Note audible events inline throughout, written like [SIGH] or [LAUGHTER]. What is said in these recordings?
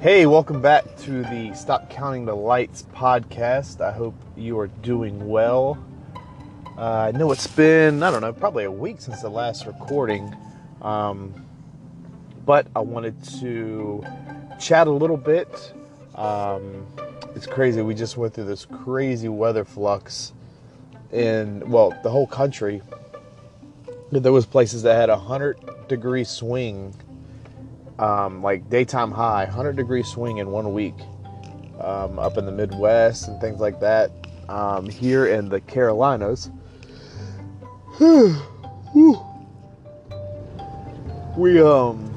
Hey, welcome back to the Stop Counting the Lights podcast. I hope you are doing well. Uh, I know it's been, I don't know, probably a week since the last recording, um, but I wanted to chat a little bit. Um, it's crazy. We just went through this crazy weather flux in, well, the whole country. There was places that had a 100 degree swing um, like daytime high, 100 degree swing in one week um, up in the Midwest and things like that. Um, here in the Carolinas, [SIGHS] we um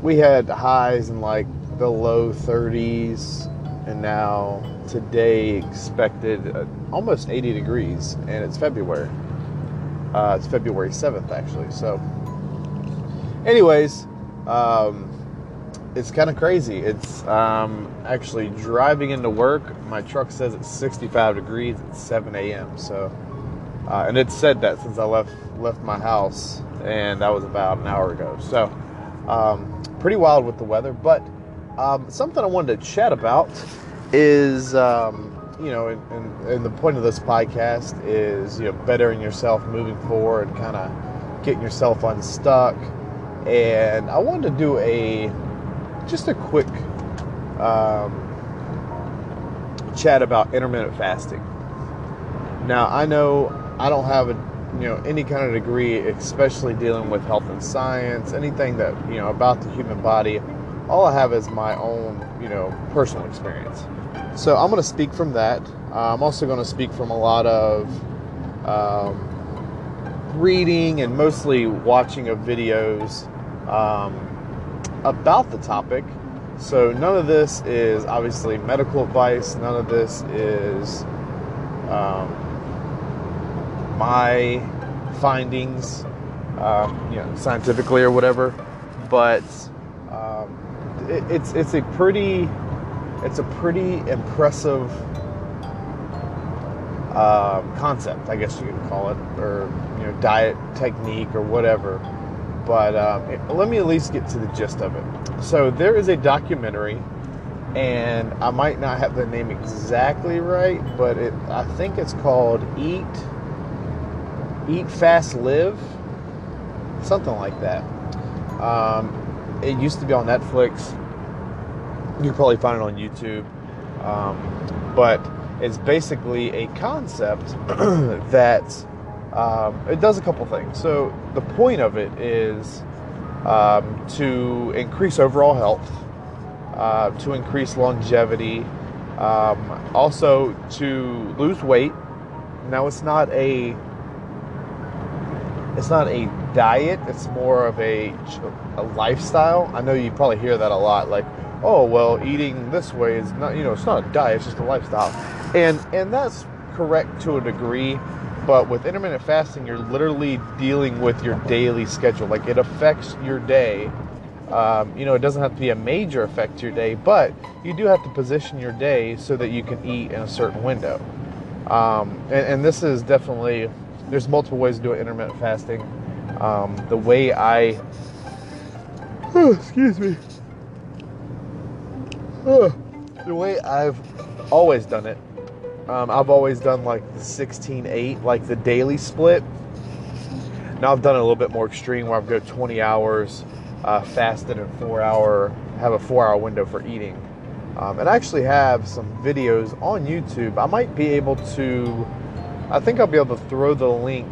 we had highs in like the low 30s, and now today expected uh, almost 80 degrees, and it's February. Uh, it's February 7th actually. So, anyways um, it's kind of crazy. It's um, actually driving into work. My truck says it's 65 degrees at 7 a.m. So, uh, and it said that since I left left my house, and that was about an hour ago. So, um, pretty wild with the weather. But um, something I wanted to chat about is, um, you know, and, and, and the point of this podcast is, you know, bettering yourself, moving forward, kind of getting yourself unstuck and I wanted to do a just a quick um, chat about intermittent fasting. Now I know I don't have a you know any kind of degree, especially dealing with health and science, anything that you know about the human body. All I have is my own you know personal experience. So I'm going to speak from that. Uh, I'm also going to speak from a lot of um, reading and mostly watching of videos um, about the topic. So none of this is obviously medical advice. None of this is um, my findings, um, you know, scientifically or whatever. But um, it, it's it's a pretty it's a pretty impressive uh, concept, I guess you could call it, or you know, diet technique or whatever but um, it, let me at least get to the gist of it. So there is a documentary, and I might not have the name exactly right, but it, I think it's called Eat Eat Fast Live, something like that. Um, it used to be on Netflix. You probably find it on YouTube, um, but it's basically a concept [CLEARS THROAT] that um, it does a couple things. So the point of it is um, to increase overall health, uh, to increase longevity, um, also to lose weight. Now it's not a it's not a diet. It's more of a, a lifestyle. I know you probably hear that a lot, like, oh well, eating this way is not you know it's not a diet. It's just a lifestyle, and and that's correct to a degree but with intermittent fasting, you're literally dealing with your daily schedule. Like it affects your day. Um, you know, it doesn't have to be a major effect to your day, but you do have to position your day so that you can eat in a certain window. Um, and, and, this is definitely, there's multiple ways to do it, intermittent fasting. Um, the way I, oh, [SIGHS] excuse me, oh, [SIGHS] the way I've always done it um, I've always done like the 16 8, like the daily split. Now I've done it a little bit more extreme where I've got 20 hours uh, fasted and four hour, have a four hour window for eating. Um, and I actually have some videos on YouTube. I might be able to, I think I'll be able to throw the link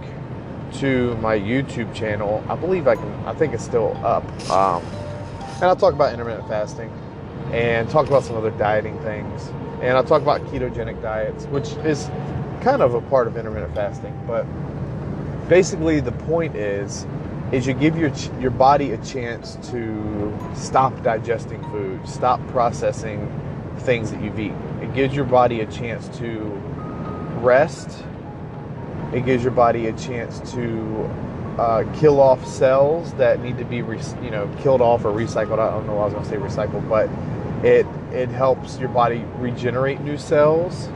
to my YouTube channel. I believe I can, I think it's still up. Um, and I'll talk about intermittent fasting and talk about some other dieting things and I'll talk about ketogenic diets, which is kind of a part of intermittent fasting. But basically, the point is, is you give your your body a chance to stop digesting food, stop processing things that you've eaten. It gives your body a chance to rest. It gives your body a chance to uh, kill off cells that need to be, re- you know, killed off or recycled. I don't know why I was going to say recycled, but it it helps your body regenerate new cells.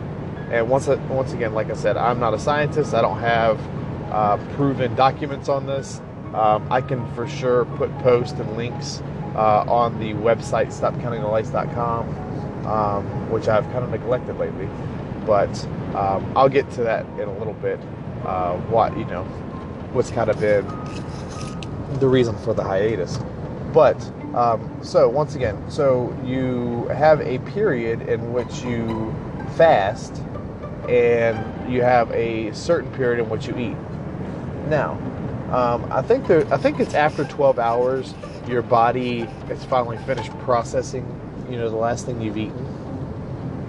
And once once again, like I said, I'm not a scientist. I don't have uh, proven documents on this. Um, I can for sure put posts and links uh, on the website stopcountingthelights.com, um, which I've kind of neglected lately. But um, I'll get to that in a little bit. Uh, what you know, what's kind of been the reason for the hiatus. But um, so once again, so you have a period in which you fast, and you have a certain period in which you eat. Now, um, I think there, I think it's after 12 hours your body is finally finished processing. You know, the last thing you've eaten.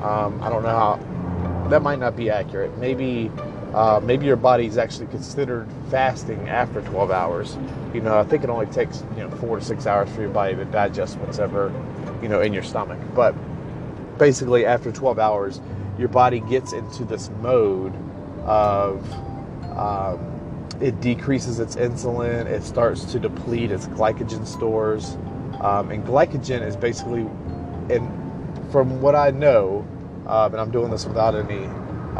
Um, I don't know how. That might not be accurate. Maybe uh, maybe your body's actually considered fasting after 12 hours. You know, I think it only takes you know four to six hours for your body to digest what's ever you know in your stomach. But basically, after 12 hours, your body gets into this mode of um, it decreases its insulin. It starts to deplete its glycogen stores, um, and glycogen is basically, and from what I know, uh, and I'm doing this without any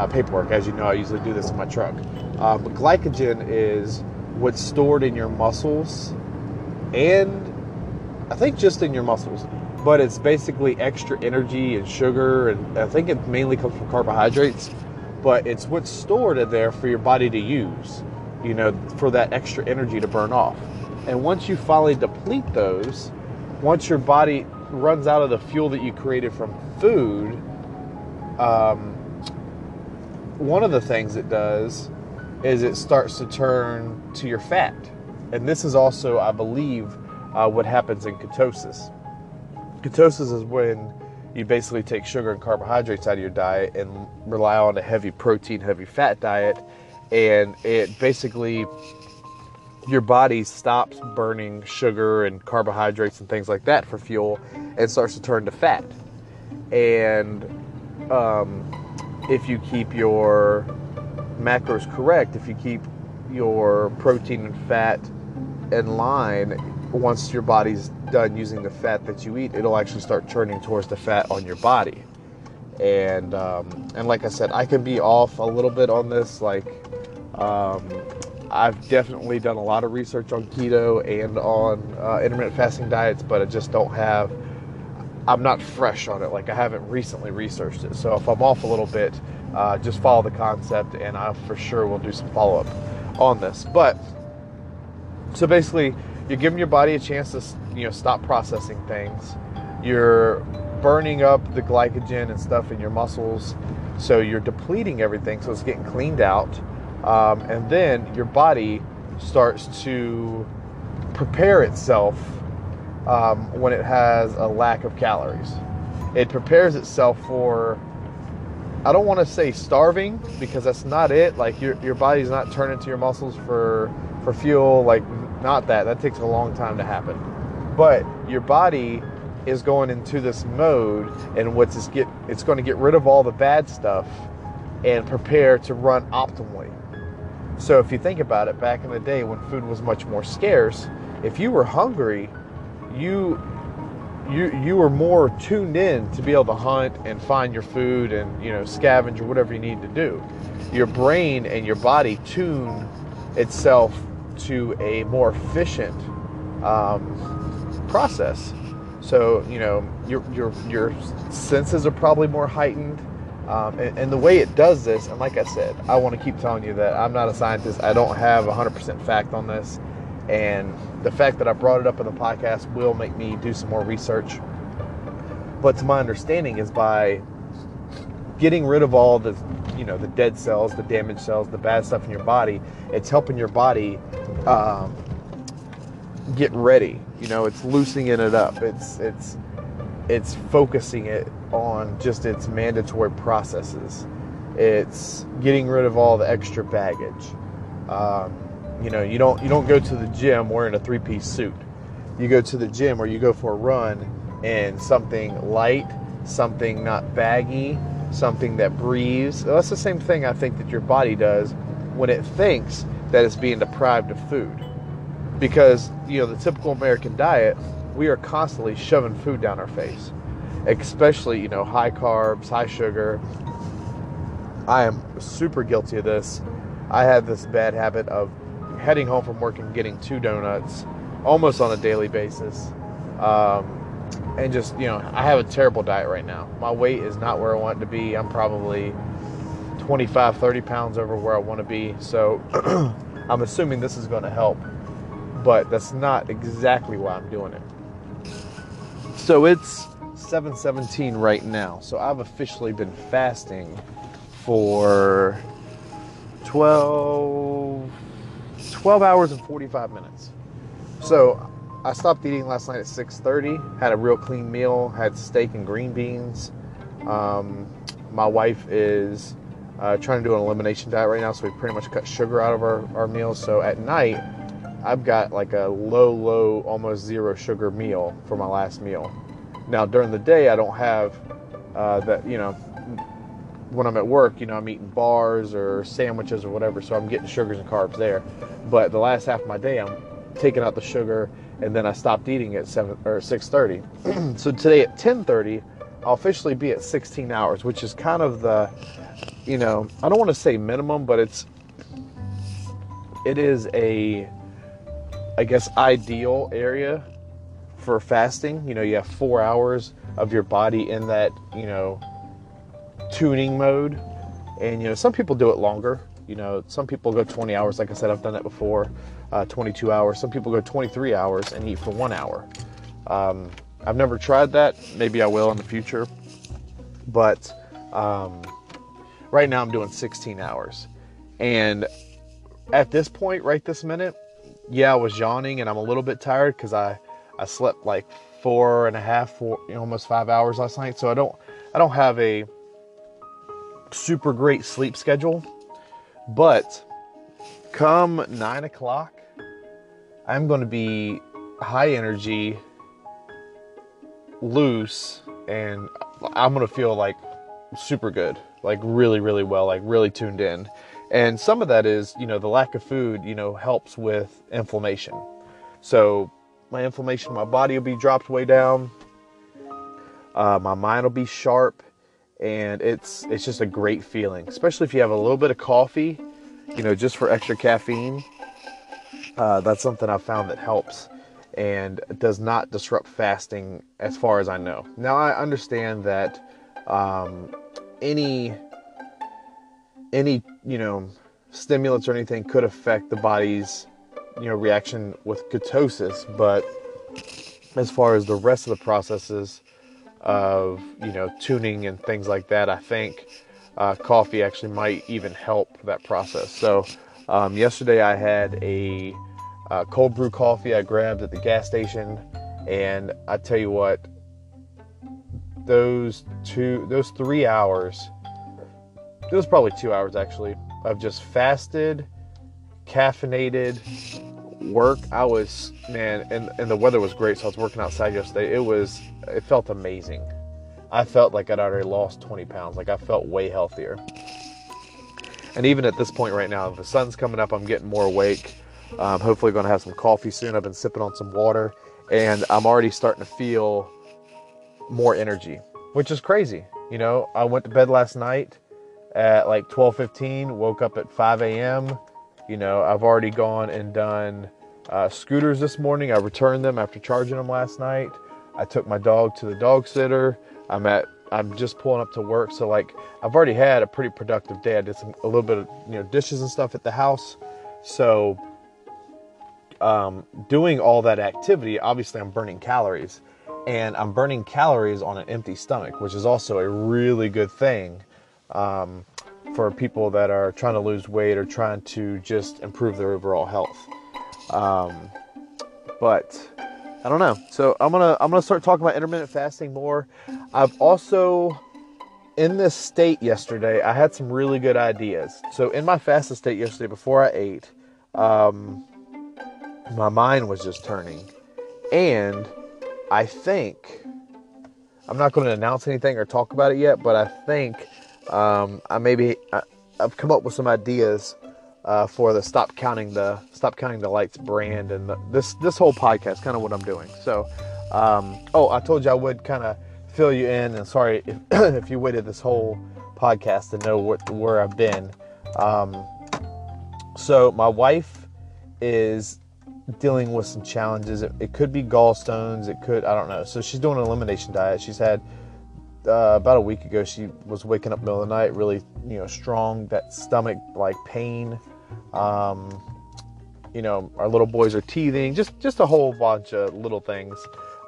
uh, paperwork. As you know, I usually do this in my truck. But glycogen is what's stored in your muscles, and I think just in your muscles. But it's basically extra energy and sugar, and I think it mainly comes from carbohydrates. But it's what's stored in there for your body to use, you know, for that extra energy to burn off. And once you finally deplete those, once your body runs out of the fuel that you created from food, um, one of the things it does is it starts to turn to your fat. And this is also, I believe, uh, what happens in ketosis. Ketosis is when you basically take sugar and carbohydrates out of your diet and rely on a heavy protein, heavy fat diet. And it basically, your body stops burning sugar and carbohydrates and things like that for fuel and starts to turn to fat. And um, if you keep your macros correct, if you keep your protein and fat in line, once your body's done using the fat that you eat, it'll actually start turning towards the fat on your body. And um, and like I said, I can be off a little bit on this. Like um, I've definitely done a lot of research on keto and on uh, intermittent fasting diets, but I just don't have I'm not fresh on it. Like I haven't recently researched it. So if I'm off a little bit, uh, just follow the concept, and I for sure will do some follow up on this. But so basically, you're giving your body a chance to you know stop processing things. You're burning up the glycogen and stuff in your muscles, so you're depleting everything, so it's getting cleaned out, um, and then your body starts to prepare itself um, when it has a lack of calories. It prepares itself for, I don't want to say starving because that's not it. Like your, your body's not turning to your muscles for, for fuel, like not that. That takes a long time to happen. But your body is going into this mode and what's get it's going to get rid of all the bad stuff and prepare to run optimally. So if you think about it, back in the day when food was much more scarce, if you were hungry, you you you are more tuned in to be able to hunt and find your food and you know scavenge or whatever you need to do. Your brain and your body tune itself to a more efficient um, process. So you know your your your senses are probably more heightened. Um, and, and, the way it does this, and like I said, I want to keep telling you that I'm not a scientist. I don't have 100% fact on this. And the fact that I brought it up in the podcast will make me do some more research. But to my understanding is by getting rid of all the you know the dead cells, the damaged cells, the bad stuff in your body, it's helping your body um, get ready. You know, it's loosening it up. It's it's it's focusing it on just its mandatory processes. It's getting rid of all the extra baggage. Um, you know, you don't you don't go to the gym wearing a three-piece suit. You go to the gym or you go for a run in something light, something not baggy, something that breathes. That's the same thing I think that your body does when it thinks that it's being deprived of food. Because, you know, the typical American diet, we are constantly shoving food down our face. Especially, you know, high carbs, high sugar. I am super guilty of this. I have this bad habit of heading home from work and getting two donuts almost on a daily basis. Um, and just, you know, I have a terrible diet right now. My weight is not where I want it to be. I'm probably 25, 30 pounds over where I want to be. So [CLEARS THROAT] I'm assuming this is going to help, but that's not exactly why I'm doing it. So it's 717 right now. So I've officially been fasting for 12 12 hours and 45 minutes. So I stopped eating last night at 6:30. Had a real clean meal. Had steak and green beans. Um, my wife is uh, trying to do an elimination diet right now, so we pretty much cut sugar out of our, our meals. So at night, I've got like a low, low, almost zero sugar meal for my last meal. Now during the day, I don't have uh, that. You know, when I'm at work, you know, I'm eating bars or sandwiches or whatever, so I'm getting sugars and carbs there. But the last half of my day, I'm taking out the sugar, and then I stopped eating at seven or 6:30. [CLEARS THROAT] so today at 10:30, I'll officially be at 16 hours, which is kind of the, you know, I don't want to say minimum, but it's, it is a, I guess, ideal area for fasting. You know, you have four hours of your body in that, you know, tuning mode. And, you know, some people do it longer. You know, some people go 20 hours. Like I said, I've done that before, uh, 22 hours. Some people go 23 hours and eat for one hour. Um, I've never tried that. Maybe I will in the future. But um, right now I'm doing 16 hours. And at this point, right this minute, yeah, I was yawning and I'm a little bit tired because I, I slept like four and a half, four, you know, almost five hours last night. So I don't, I don't have a super great sleep schedule. But come nine o'clock, I'm going to be high energy, loose, and I'm going to feel like super good, like really, really well, like really tuned in. And some of that is, you know, the lack of food, you know, helps with inflammation. So my inflammation, my body will be dropped way down. Uh, my mind will be sharp and it's it's just a great feeling, especially if you have a little bit of coffee, you know, just for extra caffeine. Uh, that's something I've found that helps and does not disrupt fasting as far as I know. Now I understand that um, any any you know stimulants or anything could affect the body's you know reaction with ketosis, but as far as the rest of the processes, of you know tuning and things like that. I think uh, coffee actually might even help that process. So um, yesterday I had a uh, cold brew coffee I grabbed at the gas station, and I tell you what, those two, those three hours, was probably two hours actually, of just fasted, caffeinated work. I was man, and and the weather was great, so I was working outside yesterday. It was it felt amazing. I felt like I'd already lost 20 pounds. Like I felt way healthier. And even at this point right now, the sun's coming up. I'm getting more awake. I'm hopefully, going to have some coffee soon. I've been sipping on some water, and I'm already starting to feel more energy, which is crazy. You know, I went to bed last night at like 12:15. Woke up at 5 a.m. You know, I've already gone and done uh, scooters this morning. I returned them after charging them last night. I took my dog to the dog sitter. I'm at I'm just pulling up to work, so like I've already had a pretty productive day. I did some a little bit of you know dishes and stuff at the house, so um, doing all that activity, obviously I'm burning calories, and I'm burning calories on an empty stomach, which is also a really good thing um, for people that are trying to lose weight or trying to just improve their overall health. Um, but I don't know. So I'm gonna I'm gonna start talking about intermittent fasting more. I've also in this state yesterday, I had some really good ideas. So in my fasted state yesterday, before I ate, um, my mind was just turning, and I think I'm not going to announce anything or talk about it yet, but I think um, I maybe I, I've come up with some ideas uh, for the stop counting the stop counting the lights brand and the, this this whole podcast kind of what i'm doing so um, oh i told you i would kind of fill you in and sorry if, [CLEARS THROAT] if you waited this whole podcast to know what where i've been um, so my wife is dealing with some challenges. It, it could be gallstones. It could I don't know. So she's doing an elimination diet. She's had uh, about a week ago. She was waking up middle of the night, really you know strong. That stomach like pain. Um, you know, our little boys are teething. Just just a whole bunch of little things.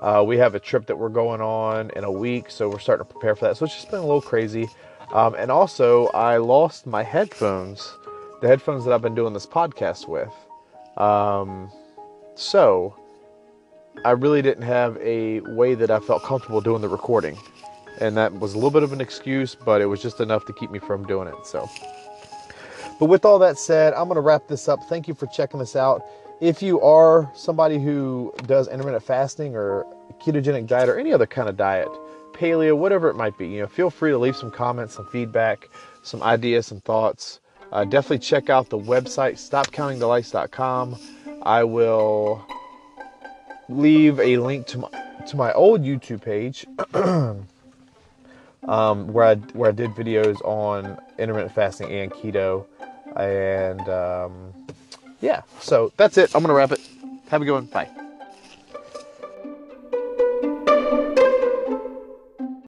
Uh, we have a trip that we're going on in a week, so we're starting to prepare for that. So it's just been a little crazy. Um, and also, I lost my headphones, the headphones that I've been doing this podcast with. Um, so I really didn't have a way that I felt comfortable doing the recording. And that was a little bit of an excuse, but it was just enough to keep me from doing it. So, but with all that said, I'm going to wrap this up. Thank you for checking this out. If you are somebody who does intermittent fasting or ketogenic diet or any other kind of diet, paleo, whatever it might be, you know, feel free to leave some comments, some feedback, some ideas, some thoughts. Uh, definitely check out the website stopcountingthelights.com. I will leave a link to my to my old YouTube page [CLEARS THROAT] um, where I where I did videos on intermittent fasting and keto, and um, yeah. So that's it. I'm gonna wrap it. Have a good one. Bye.